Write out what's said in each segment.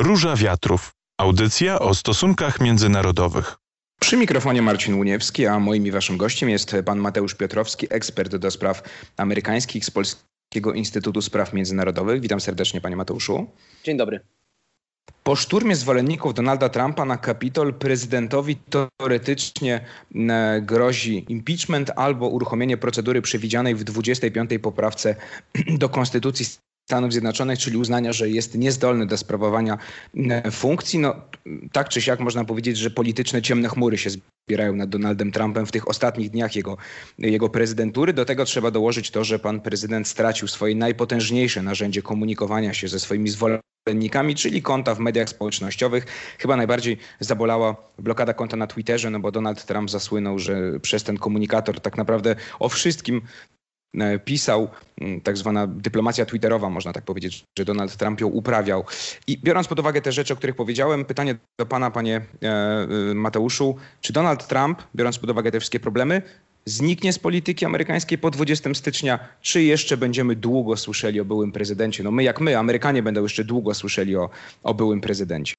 Róża Wiatrów. Audycja o stosunkach międzynarodowych. Przy mikrofonie Marcin Łuniewski, a moim i waszym gościem jest pan Mateusz Piotrowski, ekspert do spraw amerykańskich z Polskiego Instytutu Spraw Międzynarodowych. Witam serdecznie panie Mateuszu. Dzień dobry. Po szturmie zwolenników Donalda Trumpa na Kapitol prezydentowi teoretycznie e, grozi impeachment albo uruchomienie procedury przewidzianej w 25 poprawce do Konstytucji Stanów Zjednoczonych, czyli uznania, że jest niezdolny do sprawowania e, funkcji. No, tak czy siak można powiedzieć, że polityczne ciemne chmury się zbierają nad Donaldem Trumpem w tych ostatnich dniach jego, jego prezydentury. Do tego trzeba dołożyć to, że pan prezydent stracił swoje najpotężniejsze narzędzie komunikowania się ze swoimi zwolennikami, czyli konta w mediach społecznościowych. Chyba najbardziej zabolała blokada konta na Twitterze, no bo Donald Trump zasłynął, że przez ten komunikator tak naprawdę o wszystkim pisał, mm, tak zwana dyplomacja twitterowa, można tak powiedzieć, że Donald Trump ją uprawiał. I biorąc pod uwagę te rzeczy, o których powiedziałem, pytanie do pana, panie e, e, Mateuszu, czy Donald Trump, biorąc pod uwagę te wszystkie problemy, zniknie z polityki amerykańskiej po 20 stycznia, czy jeszcze będziemy długo słyszeli o byłym prezydencie? No my jak my, Amerykanie będą jeszcze długo słyszeli o, o byłym prezydencie.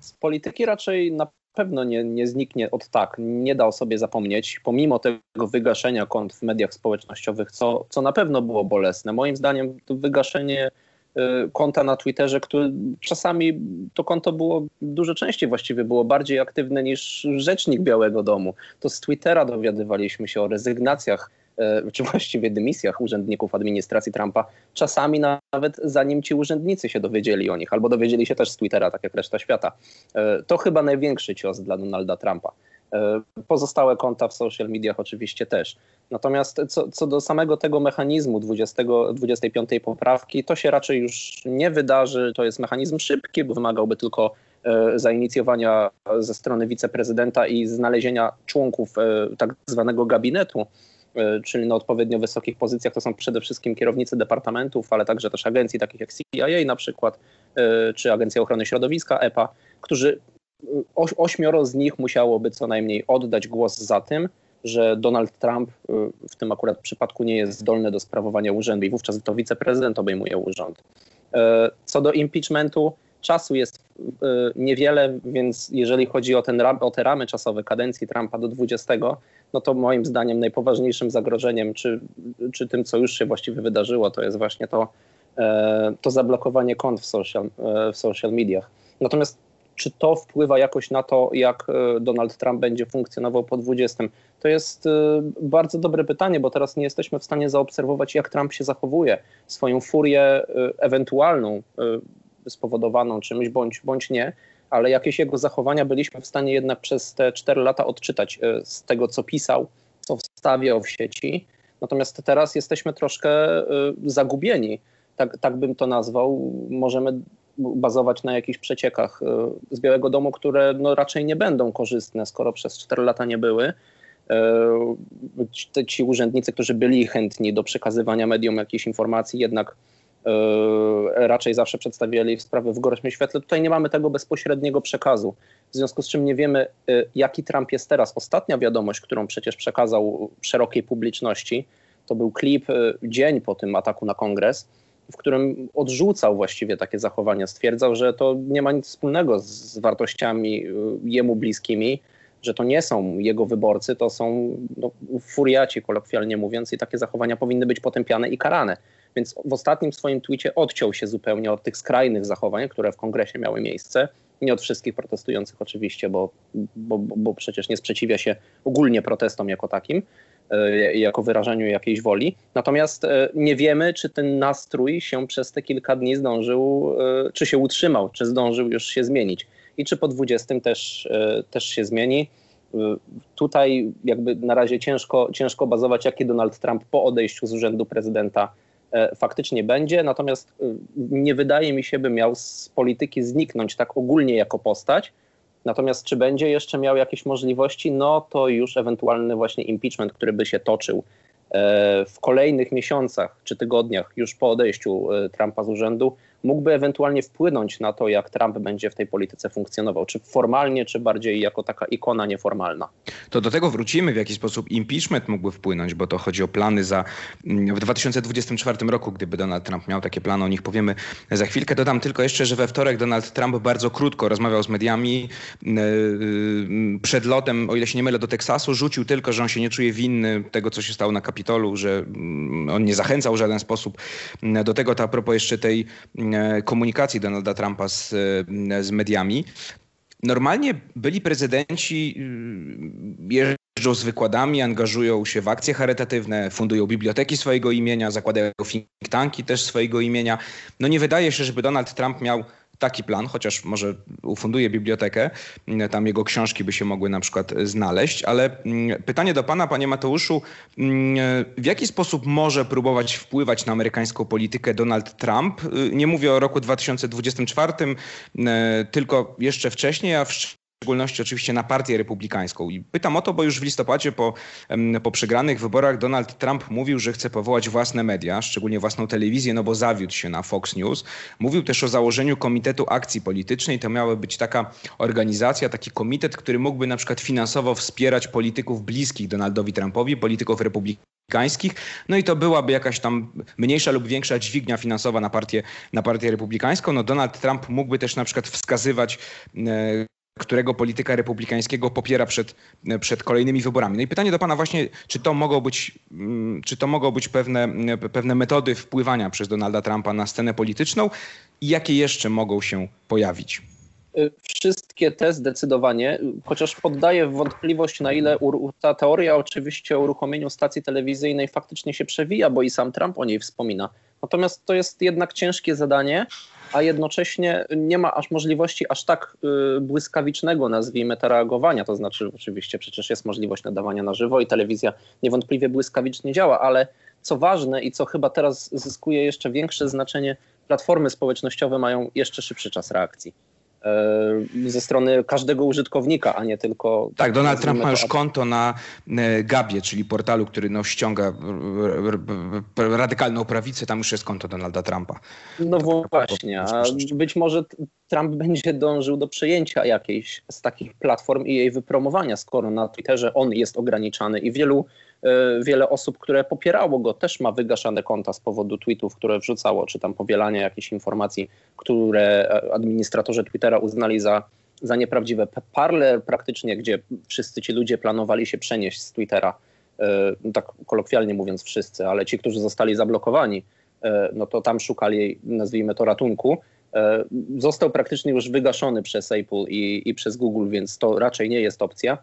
Z polityki raczej na pewno nie, nie zniknie od tak, nie da o sobie zapomnieć, pomimo tego wygaszenia kont w mediach społecznościowych, co, co na pewno było bolesne. Moim zdaniem to wygaszenie y, konta na Twitterze, które czasami to konto było dużo częściej właściwie było bardziej aktywne niż rzecznik Białego Domu. To z Twittera dowiadywaliśmy się o rezygnacjach czy właściwie dymisjach urzędników administracji Trumpa, czasami nawet zanim ci urzędnicy się dowiedzieli o nich, albo dowiedzieli się też z Twittera, tak jak reszta świata. E, to chyba największy cios dla Donalda Trumpa. E, pozostałe konta w social mediach oczywiście też. Natomiast co, co, do samego tego mechanizmu 20, 25 poprawki, to się raczej już nie wydarzy. To jest mechanizm szybki, bo wymagałby tylko zainicjowania ze strony wiceprezydenta i znalezienia członków tak zwanego gabinetu E, czyli na odpowiednio wysokich pozycjach to są przede wszystkim kierownicy departamentów, ale także też agencji takich jak CIA na przykład, e, czy Agencja Ochrony Środowiska, EPA, którzy e, ośmioro z nich musiałoby co najmniej oddać głos za tym, że Donald Trump w tym akurat przypadku nie jest zdolny do sprawowania urzędu i wówczas to wiceprezydent obejmuje urząd. Co do impeachmentu, czasu jest niewiele, więc jeżeli chodzi o, ten, o te ramy czasowe kadencji Trumpa do 20, no to moim zdaniem najpoważniejszym zagrożeniem, czy, czy tym, co już się właściwie wydarzyło, to jest właśnie to, e, to zablokowanie kont w social, e, w social mediach. Natomiast czy to wpływa jakoś na to, jak e, Donald Trump będzie funkcjonował po 20? To jest bardzo dobre pytanie, bo teraz nie jesteśmy w stanie zaobserwować, jak Trump się zachowuje. Swoją furię ewentualną, spowodowaną czymś bądź, bądź nie, ale jakieś jego zachowania byliśmy w stanie jednak przez te cztery lata odczytać e, z tego, co pisał, co wstawiał w sieci. Natomiast teraz jesteśmy troszkę e, zagubieni, tak, tak bym to nazwał. Możemy bazować na jakichś przeciekach e, z Białego Domu, które no raczej nie będą korzystne, skoro przez cztery lata nie były. Ci urzędnicy, którzy byli chętni do przekazywania mediom jakichś informacji, jednak raczej zawsze przedstawiali sprawy w gorszym świetle. Tutaj nie mamy tego bezpośredniego przekazu, w związku z czym nie wiemy, e, jaki Trump jest teraz. Ostatnia wiadomość, którą przecież przekazał szerokiej publiczności, to był klip e, dzień po tym ataku na kongres, w którym odrzucał właściwie takie zachowania. Stwierdzał, że to nie ma nic wspólnego z wartościami jemu bliskimi, że to nie są jego wyborcy, to są no, furiaci, kolokwialnie mówiąc, i takie zachowania powinny być potępiane i karane. Więc w ostatnim swoim twicie odciął się zupełnie od tych skrajnych zachowań, które w kongresie miały miejsce. Nie od wszystkich protestujących oczywiście, bo, bo, bo przecież nie sprzeciwia się ogólnie protestom jako takim, e, jako wyrażeniu jakiejś woli. Natomiast e, nie wiemy, czy ten nastrój się przez te kilka dni zdążył, e, czy się utrzymał, czy zdążył już się zmienić i czy po 20 też, też się zmieni. Tutaj jakby na razie ciężko, ciężko bazować, jaki Donald Trump po odejściu z urzędu prezydenta faktycznie będzie, natomiast e, nie wydaje mi się, by miał z polityki zniknąć tak ogólnie jako postać. Natomiast czy będzie jeszcze miał jakieś możliwości, no to już ewentualny właśnie impeachment, który by się toczył e, w kolejnych miesiącach czy tygodniach, już po odejściu Trumpa z urzędu, mógłby ewentualnie wpłynąć na to, jak Trump będzie w tej polityce funkcjonował, czy formalnie, czy bardziej jako taka ikona nieformalna. To do tego wrócimy, w jaki sposób impeachment mógłby wpłynąć, bo to chodzi o plany za mm, w 2024 roku, gdyby Donald Trump miał takie plany, o nich powiemy za chwilkę. Dodam tylko jeszcze, że we wtorek Donald Trump bardzo krótko rozmawiał z mediami mm, y, przed lotem, o ile się nie mylę, do Teksasu, rzucił tylko, że on się nie czuje winny tego, co się stało na Kapitolu, że mm, on nie zachęcał w żaden sposób do tego. To a propos jeszcze tej komunikacji Donalda Trumpa z, z mediami. Normalnie byli prezydenci y, jeżdżą z wykładami, angażują się w akcje charytatywne, fundują biblioteki swojego imienia, zakładają think tanki też swojego imienia. No nie wydaje się, żeby Donald Trump miał taki plan, chociaż może ufunduje bibliotekę, tam jego książki by się mogły na przykład znaleźć, ale mm, pytanie do pana, panie Mateuszu, mm, w jaki sposób może próbować wpływać na amerykańską politykę Donald Trump? Nie mówię o roku 2024, tylko jeszcze wcześniej, a w szczególności oczywiście na partię republikańską. I pytam o to, bo już w listopadzie po, po przegranych wyborach Donald Trump mówił, że chce powołać własne media, szczególnie własną telewizję, no bo zawiódł się na Fox News. Mówił też o założeniu Komitetu Akcji Politycznej. To miała być taka organizacja, taki komitet, który mógłby na przykład finansowo wspierać polityków bliskich Donaldowi Trumpowi, polityków republikańskich. No i to byłaby jakaś tam mniejsza lub większa dźwignia finansowa na partię, na partię republikańską. No Donald Trump mógłby też na przykład wskazywać e, którego polityka republikańskiego popiera przed, przed kolejnymi wyborami. No i pytanie do pana właśnie, czy to mogą być, mm, czy to mogą być pewne, pewne metody wpływania przez Donalda Trumpa na scenę polityczną i jakie jeszcze mogą się pojawić? Wszystkie te zdecydowanie, chociaż poddaję wątpliwość, na ile ta teoria oczywiście o uruchomieniu stacji telewizyjnej faktycznie się przewija, bo i sam Trump o niej wspomina. Natomiast to jest jednak ciężkie zadanie, a jednocześnie nie ma aż możliwości aż tak y, błyskawicznego, nazwijmy to, reagowania. To znaczy, oczywiście przecież jest możliwość nadawania na żywo i telewizja niewątpliwie błyskawicznie działa, ale co ważne i co chyba teraz zyskuje jeszcze większe znaczenie, platformy społecznościowe mają jeszcze szybszy czas reakcji. E, ze strony każdego użytkownika, a nie tylko... Tak, Donald Trump ma już konto na e, Gabie, czyli portalu, który no, ściąga radykalną prawicę, tam już jest konto Donalda Trumpa. No właśnie, a być może Trump będzie dążył do przejęcia jakiejś z takich platform i jej wypromowania, skoro na Twitterze on jest ograniczany i wielu wiele osób, które popierało go, też ma wygaszane konta z powodu tweetów, które wrzucało, czy tam powielania jakichś informacji, które administratorzy Twittera uznali za, za nieprawdziwe. Parler praktycznie, gdzie wszyscy ci ludzie planowali się przenieść z Twittera, e, tak kolokwialnie mówiąc wszyscy, ale ci, którzy zostali zablokowani, e, no to tam szukali, nazwijmy to, ratunku. Został praktycznie już wygaszony przez Apple i, i przez Google, więc to raczej nie jest opcja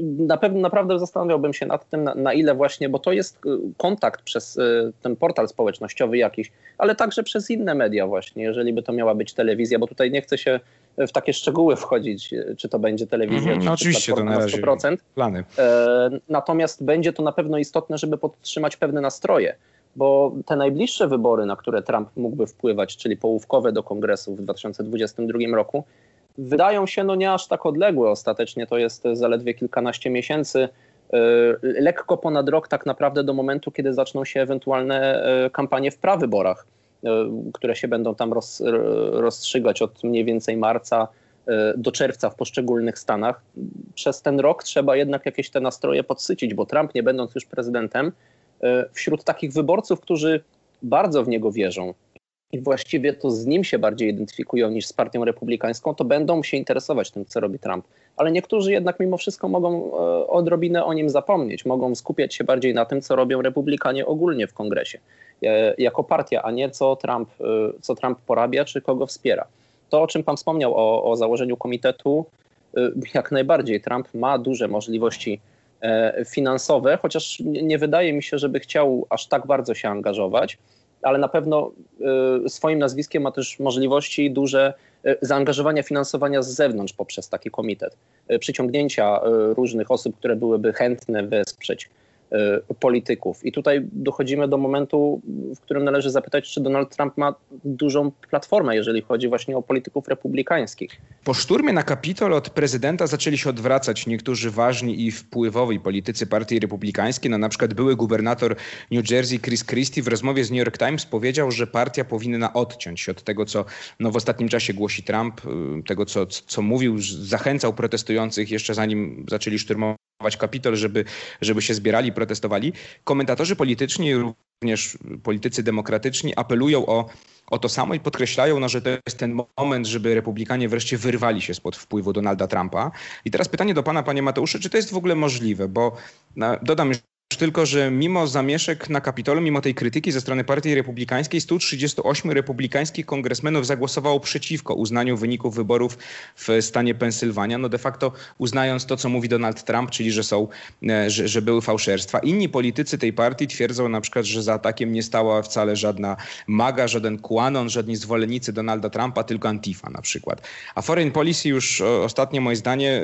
na pewno naprawdę zastanawiałbym się nad tym, na, na, ile właśnie, bo to jest y, kontakt przez y, ten portal społecznościowy jakiś, ale także przez inne media właśnie, jeżeli by to miała być telewizja, bo tutaj nie chcę się w takie szczegóły wchodzić, y, czy to będzie telewizja, mm, czy, no oczywiście, to na razie 100%. plany. E, natomiast będzie to na pewno istotne, żeby podtrzymać pewne nastroje, bo te najbliższe wybory, na które Trump mógłby wpływać, czyli połówkowe do kongresu w 2022 roku, wydają się no nie aż tak odległe. Ostatecznie to jest zaledwie kilkanaście miesięcy, e, lekko ponad rok tak naprawdę do momentu, kiedy zaczną się ewentualne e, kampanie w prawyborach, e, które się będą tam roz, rozstrzygać od mniej więcej marca do czerwca w poszczególnych stanach. Przez ten rok trzeba jednak jakieś te nastroje podsycić, bo Trump, nie będąc już prezydentem, wśród takich wyborców, którzy bardzo w niego wierzą, i właściwie to z nim się bardziej identyfikują niż z partią republikańską, to będą się interesować tym, co robi Trump. Ale niektórzy jednak mimo wszystko mogą e, odrobinę o nim zapomnieć, mogą skupiać się bardziej na tym, co robią republikanie ogólnie w kongresie, e, jako partia, a nie co Trump, e, co Trump porabia czy kogo wspiera. To, o czym pan wspomniał, o, o założeniu komitetu, jak najbardziej Trump ma duże możliwości finansowe, chociaż nie wydaje mi się, żeby chciał aż tak bardzo się angażować ale na pewno y, swoim nazwiskiem ma też możliwości duże y, zaangażowania finansowania z zewnątrz poprzez taki komitet, y, przyciągnięcia różnych osób, które byłyby chętne wesprzeć polityków. I tutaj dochodzimy do momentu, w którym należy zapytać, czy Donald Trump ma dużą platformę, jeżeli chodzi właśnie o polityków republikańskich. Po szturmie na Kapitol od prezydenta zaczęli się odwracać niektórzy ważni i wpływowi politycy partii republikańskiej. No, na przykład były gubernator New Jersey Chris Christie w rozmowie z New York Times powiedział, że partia powinna odciąć się od tego, co no, w ostatnim czasie głosi Trump, y, tego, co, co mówił, zachęcał protestujących jeszcze zanim zaczęli szturmować Kapitol, żeby, żeby się zbierali, protestowali. Komentatorzy polityczni, również politycy demokratyczni apelują o, o to samo i podkreślają, no, że to jest ten moment, żeby republikanie wreszcie wyrwali się spod wpływu Donalda Trumpa. I teraz pytanie do pana, panie Mateuszu, czy to jest w ogóle możliwe? Bo no, dodam, tylko, że mimo zamieszek na Kapitolu, mimo tej krytyki ze strony Partii Republikańskiej, 138 republikańskich kongresmenów zagłosowało przeciwko uznaniu wyników wyborów w stanie Pensylwania, no de facto uznając to, co mówi Donald Trump, czyli że są, e, że, że były fałszerstwa. Inni politycy tej partii twierdzą na przykład, że za atakiem nie stała wcale żadna MAGA, żaden QAnon, żadni zwolennicy Donalda Trumpa, tylko Antifa na przykład. A Foreign Policy już ostatnio moje zdanie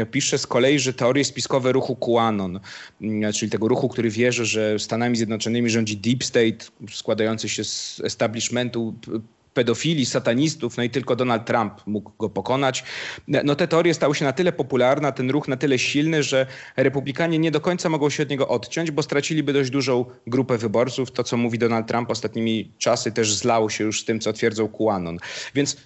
y, pisze z kolei, że teorie spiskowe ruchu QAnon, y, czyli tego ruchu, który wierzy, że Stanami Zjednoczonymi rządzi deep state składający się z establishmentu pedofili, satanistów, no i tylko Donald Trump mógł go pokonać. No te teorie stały się na tyle popularne, ten ruch na tyle silny, że republikanie nie do końca mogą się od niego odciąć, bo straciliby dość dużą grupę wyborców. To, co mówi Donald Trump ostatnimi czasy też zlało się już z tym, co twierdzą QAnon. Więc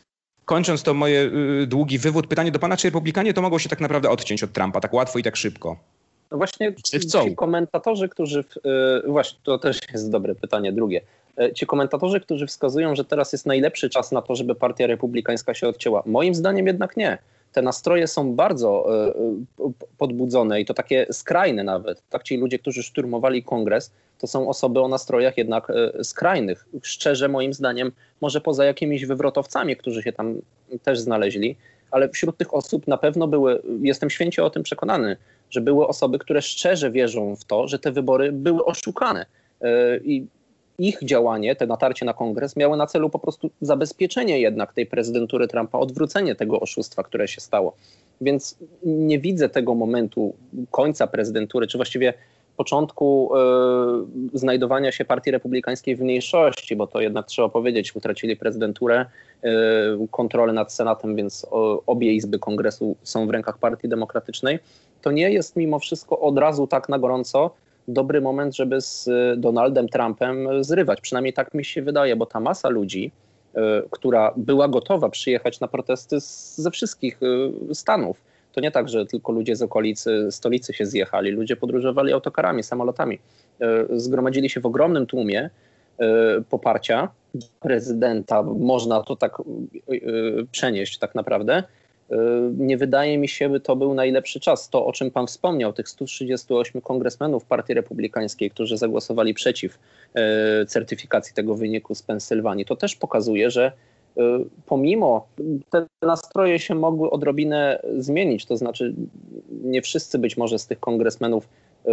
kończąc to moje y, długi wywód, pytanie do pana, czy republikanie to mogą się tak naprawdę odciąć od Trumpa tak łatwo i tak szybko? No właśnie ci komentatorzy, którzy, w, y, właśnie to też jest dobre pytanie, drugie. E, ci komentatorzy, którzy wskazują, że teraz jest najlepszy czas na to, żeby partia republikańska się odcięła, moim zdaniem jednak nie. Te nastroje są bardzo e, podbudzone i to takie skrajne nawet. Tak, ci ludzie, którzy szturmowali kongres, to są osoby o nastrojach jednak e, skrajnych. Szczerze, moim zdaniem, może poza jakimiś wywrotowcami, którzy się tam też znaleźli, ale wśród tych osób na pewno były, jestem święcie o tym przekonany, że były osoby, które szczerze wierzą w to, że te wybory były oszukane. E, I ich działanie, te natarcie na kongres, miało na celu po prostu zabezpieczenie jednak tej prezydentury Trumpa, odwrócenie tego oszustwa, które się stało. Więc nie widzę tego momentu końca prezydentury, czy właściwie początku y, znajdowania się Partii Republikańskiej w mniejszości, bo to jednak trzeba powiedzieć, utracili prezydenturę, y, kontrolę nad Senatem, więc obie izby kongresu są w rękach Partii Demokratycznej. To nie jest mimo wszystko od razu tak na gorąco dobry moment, żeby z Donaldem Trumpem zrywać. Przynajmniej tak mi się wydaje, bo ta masa ludzi, która była gotowa przyjechać na protesty ze wszystkich stanów, to nie tak, że tylko ludzie z okolicy stolicy się zjechali. Ludzie podróżowali autokarami, samolotami. E, zgromadzili się w ogromnym tłumie e, poparcia prezydenta. Można to tak e, przenieść tak naprawdę. Nie wydaje mi się, by to był najlepszy czas. To, o czym pan wspomniał, tych 138 kongresmenów Partii Republikańskiej, którzy zagłosowali przeciw certyfikacji tego wyniku z Pensylwanii, to też pokazuje, że pomimo te nastroje się mogły odrobinę zmienić, to znaczy nie wszyscy być może z tych kongresmenów y,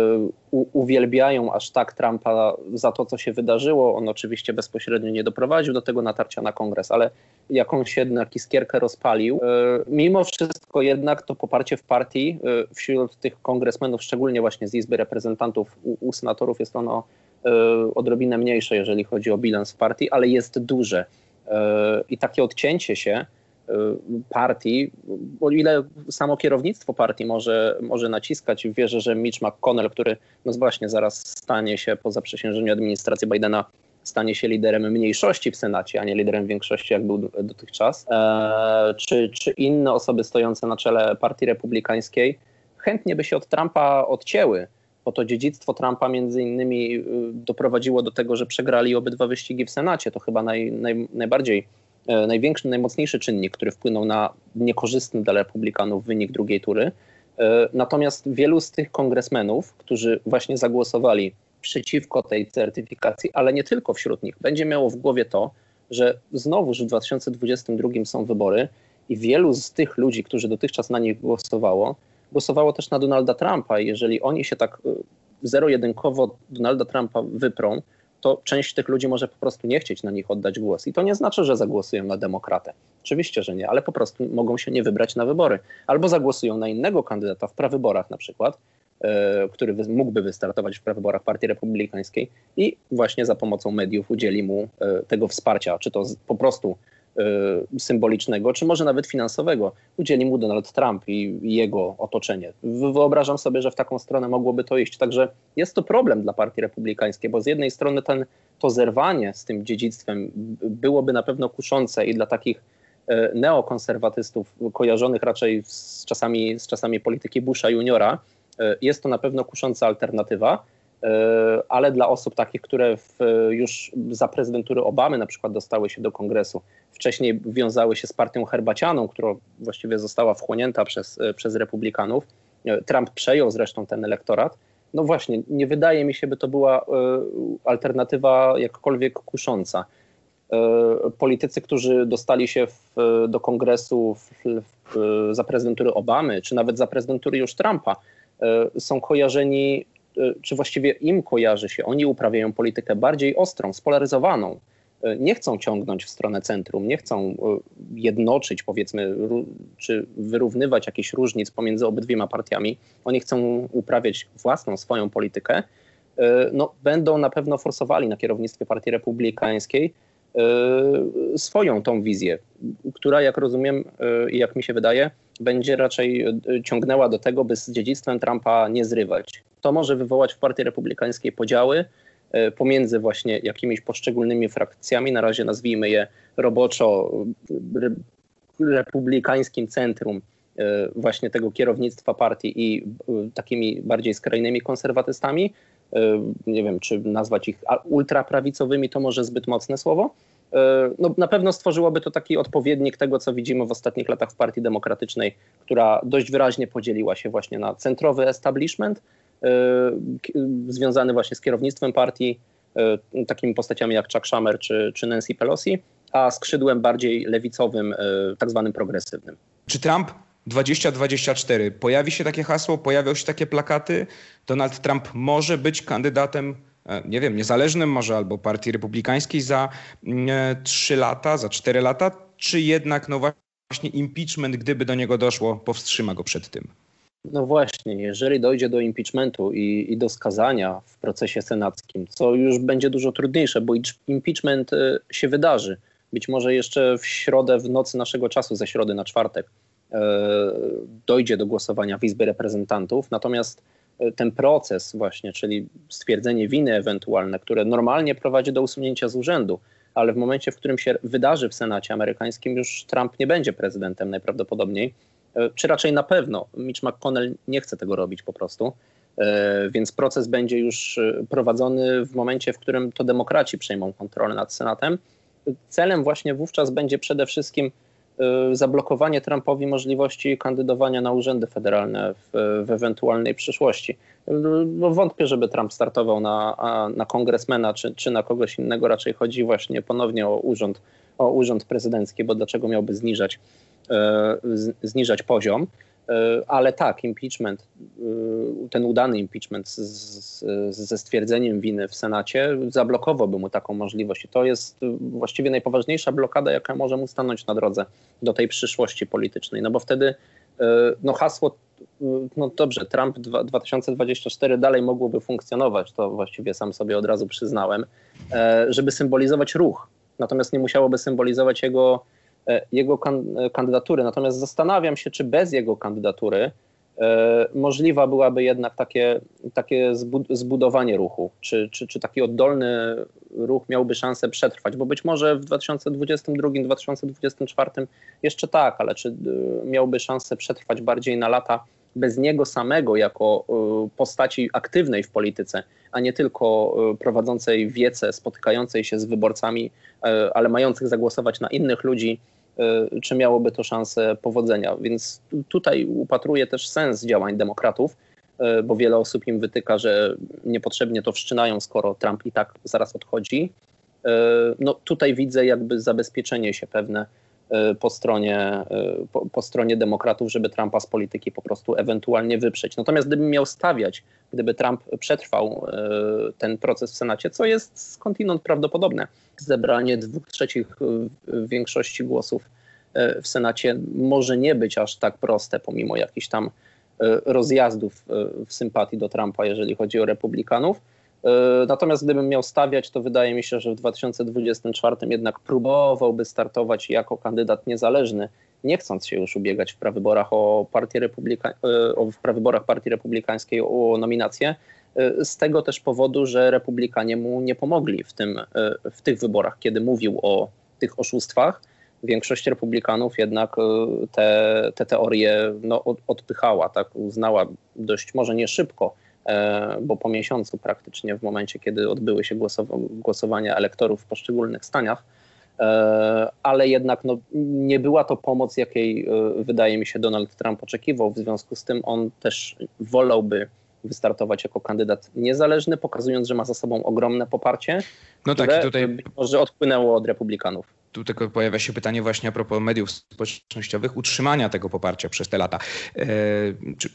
uwielbiają aż tak Trumpa za to, co się wydarzyło. On oczywiście bezpośrednio nie doprowadził do tego natarcia na kongres, ale jakąś jednak iskierkę rozpalił. Y, mimo wszystko jednak to poparcie w partii wśród tych kongresmenów, szczególnie właśnie z Izby Reprezentantów, u, u senatorów jest ono odrobinę mniejsze, jeżeli chodzi o bilans w partii, ale jest duże. I takie odcięcie się e, partii, o ile samo kierownictwo partii może, może naciskać, wierzę, że Mitch McConnell, który no właśnie zaraz stanie się po zaprzysiężeniu administracji Bidena, stanie się liderem mniejszości w Senacie, a nie liderem większości, jak był dotychczas, e, czy, czy inne osoby stojące na czele partii republikańskiej chętnie by się od Trumpa odcięły bo to dziedzictwo Trumpa między innymi y, doprowadziło do tego, że przegrali obydwa wyścigi w Senacie. To chyba naj, naj, najbardziej, e, największy, najmocniejszy czynnik, który wpłynął na niekorzystny dla republikanów wynik drugiej tury. E, natomiast wielu z tych kongresmenów, którzy właśnie zagłosowali przeciwko tej certyfikacji, ale nie tylko wśród nich, będzie miało w głowie to, że znowuż w 2022 są wybory i wielu z tych ludzi, którzy dotychczas na nich głosowało, głosowało też na Donalda Trumpa. I jeżeli oni się tak y, zero-jedynkowo Donalda Trumpa wyprą, to część tych ludzi może po prostu nie chcieć na nich oddać głos. I to nie znaczy, że zagłosują na demokratę. Oczywiście, że nie, ale po prostu mogą się nie wybrać na wybory. Albo zagłosują na innego kandydata w prawyborach na przykład, który mógłby wystartować w wyborach Partii Republikańskiej i właśnie za pomocą mediów udzieli mu tego wsparcia, czy to po prostu symbolicznego, czy może nawet finansowego, udzieli mu Donald Trump i jego otoczenie. Wyobrażam sobie, że w taką stronę mogłoby to iść. Także jest to problem dla Partii Republikańskiej, bo z jednej strony ten, to zerwanie z tym dziedzictwem byłoby na pewno kuszące i dla takich e, neokonserwatystów kojarzonych raczej z czasami, z czasami polityki Busha juniora, e, jest to na pewno kusząca alternatywa, ale dla osób takich, które w, już za prezydentury Obamy na przykład dostały się do kongresu, wcześniej wiązały się z partią herbacianą, która właściwie została wchłonięta przez, przez republikanów. Trump przejął zresztą ten elektorat. No właśnie, nie wydaje mi się, by to była alternatywa jakkolwiek kusząca. E, politycy, którzy dostali się w, do kongresu w, w, za prezydentury Obamy, czy nawet za prezydentury już Trumpa, e, są kojarzeni, e, czy właściwie im kojarzy się, oni uprawiają politykę bardziej ostrą, spolaryzowaną. Nie chcą ciągnąć w stronę centrum, nie chcą jednoczyć, powiedzmy, czy wyrównywać jakichś różnic pomiędzy obydwiema partiami. Oni chcą uprawiać własną, swoją politykę. No, będą na pewno forsowali na kierownictwie Partii Republikańskiej E, swoją tą wizję, która jak rozumiem e, i jak mi się wydaje, będzie raczej e, ciągnęła do tego, by z dziedzictwem Trumpa nie zrywać. To może wywołać w Partii Republikańskiej podziały pomiędzy właśnie jakimiś poszczególnymi frakcjami, na razie nazwijmy je roboczo republikańskim centrum właśnie tego kierownictwa partii i takimi bardziej skrajnymi konserwatystami, E, nie wiem, czy nazwać ich ultraprawicowymi, to może zbyt mocne słowo. E, no, na pewno stworzyłoby to taki odpowiednik tego, co widzimy w ostatnich latach w Partii Demokratycznej, która dość wyraźnie podzieliła się właśnie na centrowy establishment, e, związany właśnie z kierownictwem partii, takimi postaciami jak Chuck Schumer czy, czy Nancy Pelosi, a skrzydłem bardziej lewicowym, tak zwanym progresywnym. Czy Trump 2024 pojawi się takie hasło, pojawią się takie plakaty. Donald Trump może być kandydatem, e, nie wiem, niezależnym może albo partii republikańskiej za 3 mm, e, lata, za 4 lata, czy jednak no właśnie impeachment, gdyby do niego doszło, powstrzyma go przed tym? No właśnie, jeżeli dojdzie do impeachmentu i, i, do skazania w procesie senackim, co już będzie dużo trudniejsze, bo impeachment e, się wydarzy. Być może jeszcze w środę, w nocy naszego czasu, ze środy na czwartek. E, dojdzie do głosowania w Izbie Reprezentantów. Natomiast e, ten proces właśnie, czyli stwierdzenie winy ewentualne, które normalnie prowadzi do usunięcia z urzędu, ale w momencie, w którym się wydarzy w Senacie amerykańskim, już Trump nie będzie prezydentem najprawdopodobniej, e, czy raczej na pewno. Mitch McConnell nie chce tego robić po prostu, więc proces będzie już prowadzony w momencie, w którym to demokraci przejmą kontrolę nad Senatem. Celem właśnie wówczas będzie przede wszystkim zablokowanie Trumpowi możliwości kandydowania na urzędy federalne w, w ewentualnej przyszłości. No, wątpię, żeby Trump startował na, na kongresmena czy, czy na kogoś innego. Raczej chodzi właśnie ponownie o urząd, o urząd prezydencki, bo dlaczego miałby zniżać, y, zniżać poziom. E, ale tak, impeachment, e, ten udany impeachment z, z, ze stwierdzeniem winy w Senacie zablokowałby mu taką możliwość. I to jest właściwie najpoważniejsza blokada, jaka może mu stanąć na drodze do tej przyszłości politycznej. No bo wtedy e, no hasło, no dobrze, Trump 2024 dalej mogłoby funkcjonować, to właściwie sam sobie od razu przyznałem, żeby symbolizować ruch. Natomiast nie musiałoby symbolizować jego jego e, kandydatury. Natomiast zastanawiam się, czy bez jego kandydatury e, możliwa byłaby jednak takie, takie zbudowanie ruchu, czy, czy, czy taki oddolny ruch miałby szansę przetrwać, bo być może w 2022-2024 jeszcze tak, ale czy miałby szansę przetrwać bardziej na lata bez niego samego jako postaci aktywnej w polityce, a nie tylko prowadzącej wiece, spotykającej się z wyborcami, ale mających zagłosować na innych ludzi, czy miałoby to szansę powodzenia. Więc tutaj upatruję też sens działań demokratów, y, bo wiele osób im wytyka, że niepotrzebnie to wszczynają, skoro Trump i tak zaraz odchodzi. Y, no tutaj widzę jakby zabezpieczenie się pewne po stronie, po, po, stronie demokratów, żeby Trumpa z polityki po prostu ewentualnie wyprzeć. Natomiast gdybym miał stawiać, gdyby Trump przetrwał ten proces w Senacie, co jest skądinąd prawdopodobne, zebranie dwóch trzecich większości głosów w Senacie może nie być aż tak proste, pomimo jakichś tam rozjazdów w sympatii do Trumpa, jeżeli chodzi o republikanów. Natomiast gdybym miał stawiać, to wydaje mi się, że w 2024 jednak próbowałby startować jako kandydat niezależny, nie chcąc się już ubiegać w prawyborach o partię republika- w prawyborach Partii Republikańskiej o nominację, z tego też powodu, że republikanie mu nie pomogli w, tym, w tych wyborach, kiedy mówił o tych oszustwach. Większość republikanów jednak te, te teorie no, odpychała, tak uznała dość może nie szybko, bo po miesiącu praktycznie w momencie, kiedy odbyły się głosowania elektorów w poszczególnych stanach, e, ale jednak no, nie była to pomoc, jakiej wydaje mi się Donald Trump oczekiwał. W związku z tym on też wolałby wystartować jako kandydat niezależny, pokazując, że ma za sobą ogromne poparcie, no tak, które tutaj może odpłynęło od republikanów tu tylko pojawia się pytanie właśnie a propos mediów społecznościowych, utrzymania tego poparcia przez te lata, e,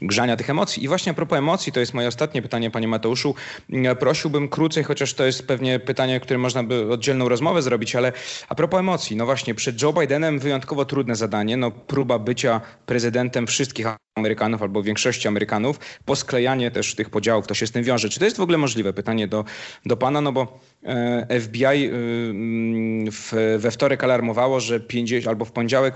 grzania tych emocji. I właśnie a propos emocji, to jest moje ostatnie pytanie, panie Mateuszu. E, prosiłbym krócej, chociaż to jest pewnie pytanie, które można by oddzielną rozmowę zrobić, ale a propos emocji, no właśnie, przed Joe Bidenem wyjątkowo trudne zadanie, no próba bycia prezydentem wszystkich Amerykanów albo większości Amerykanów, posklejanie też tych podziałów, to się z tym wiąże. Czy to jest w ogóle możliwe? Pytanie do, do pana, no bo FBI y, mm, w, we wtorek alarmowało, że 50, albo w poniedziałek,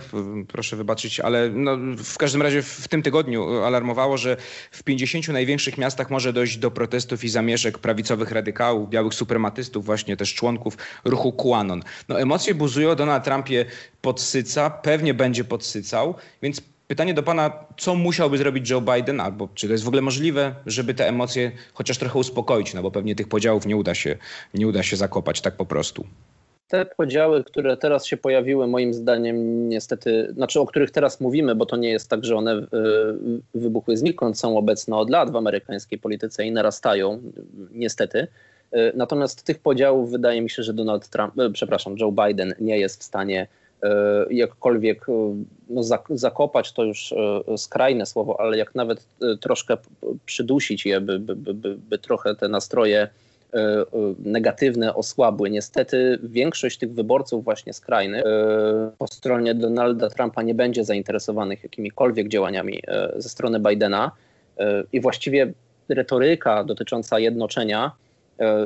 proszę wybaczyć, ale no, w każdym razie w tym tygodniu alarmowało, że w 50 największych miastach może dojść do protestów i zamieszek prawicowych radykałów, białych suprematystów, właśnie też członków ruchu QAnon. No emocje buzują, Donald Trump je podsyca, pewnie będzie podsycał, więc Pytanie do pana, co musiałby zrobić Joe Biden, albo czy to jest w ogóle możliwe, żeby te emocje chociaż trochę uspokoić, no bo pewnie tych podziałów nie uda się, nie uda się zakopać tak po prostu. Te podziały, które teraz się pojawiły, moim zdaniem niestety, znaczy o których teraz mówimy, bo to nie jest tak, że one y, wybuchły znikąd, są obecne od lat w amerykańskiej polityce i narastają, niestety. Y, natomiast tych podziałów wydaje mi się, że Donald Trump, y, przepraszam, Joe Biden nie jest w stanie E, jakkolwiek e, no, zakopać, to już e, skrajne słowo, ale jak nawet troszkę przydusić je, by, by, by, by trochę te nastroje negatywne osłabły. Niestety większość tych wyborców właśnie skrajnych po stronie Donalda Trumpa nie będzie zainteresowanych jakimikolwiek działaniami ze strony Bidena i właściwie retoryka dotycząca jednoczenia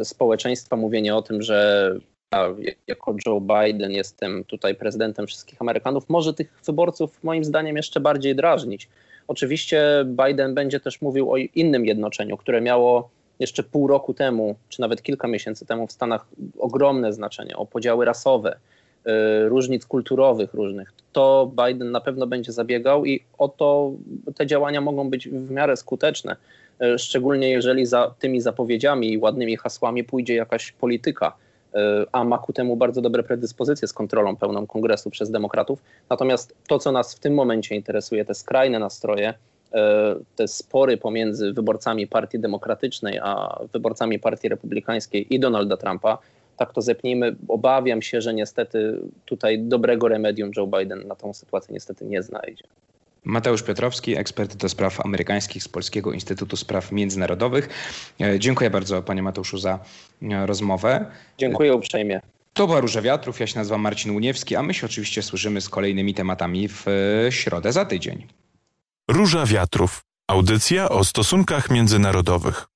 społeczeństwa, mówienie o tym, że jako Joe Biden jestem tutaj prezydentem wszystkich Amerykanów, może tych wyborców moim zdaniem jeszcze bardziej drażnić. Oczywiście Biden będzie też mówił o innym jednoczeniu, które miało jeszcze pół roku temu, czy nawet kilka miesięcy temu w Stanach ogromne znaczenie, o podziały rasowe, y, różnic kulturowych różnych. To Biden na pewno będzie zabiegał i o to te działania mogą być w miarę skuteczne, y, szczególnie jeżeli za tymi zapowiedziami i ładnymi hasłami pójdzie jakaś polityka a ma ku temu bardzo dobre predyspozycje z kontrolą pełną kongresu przez demokratów. Natomiast to, co nas w tym momencie interesuje, te skrajne nastroje, e, te spory pomiędzy wyborcami Partii Demokratycznej a wyborcami Partii Republikańskiej i Donalda Trumpa, tak to zepnijmy. Obawiam się, że niestety tutaj dobrego remedium Joe Biden na tą sytuację niestety nie znajdzie. Mateusz Piotrowski, ekspert do spraw amerykańskich z Polskiego Instytutu Spraw Międzynarodowych. E, dziękuję bardzo panie Mateuszu za e, rozmowę. Dziękuję uprzejmie. To była Róża Wiatrów, ja się nazywam Marcin Uniewski, a my się oczywiście słyszymy z kolejnymi tematami w e, środę za tydzień. Róża Wiatrów. Audycja o stosunkach międzynarodowych.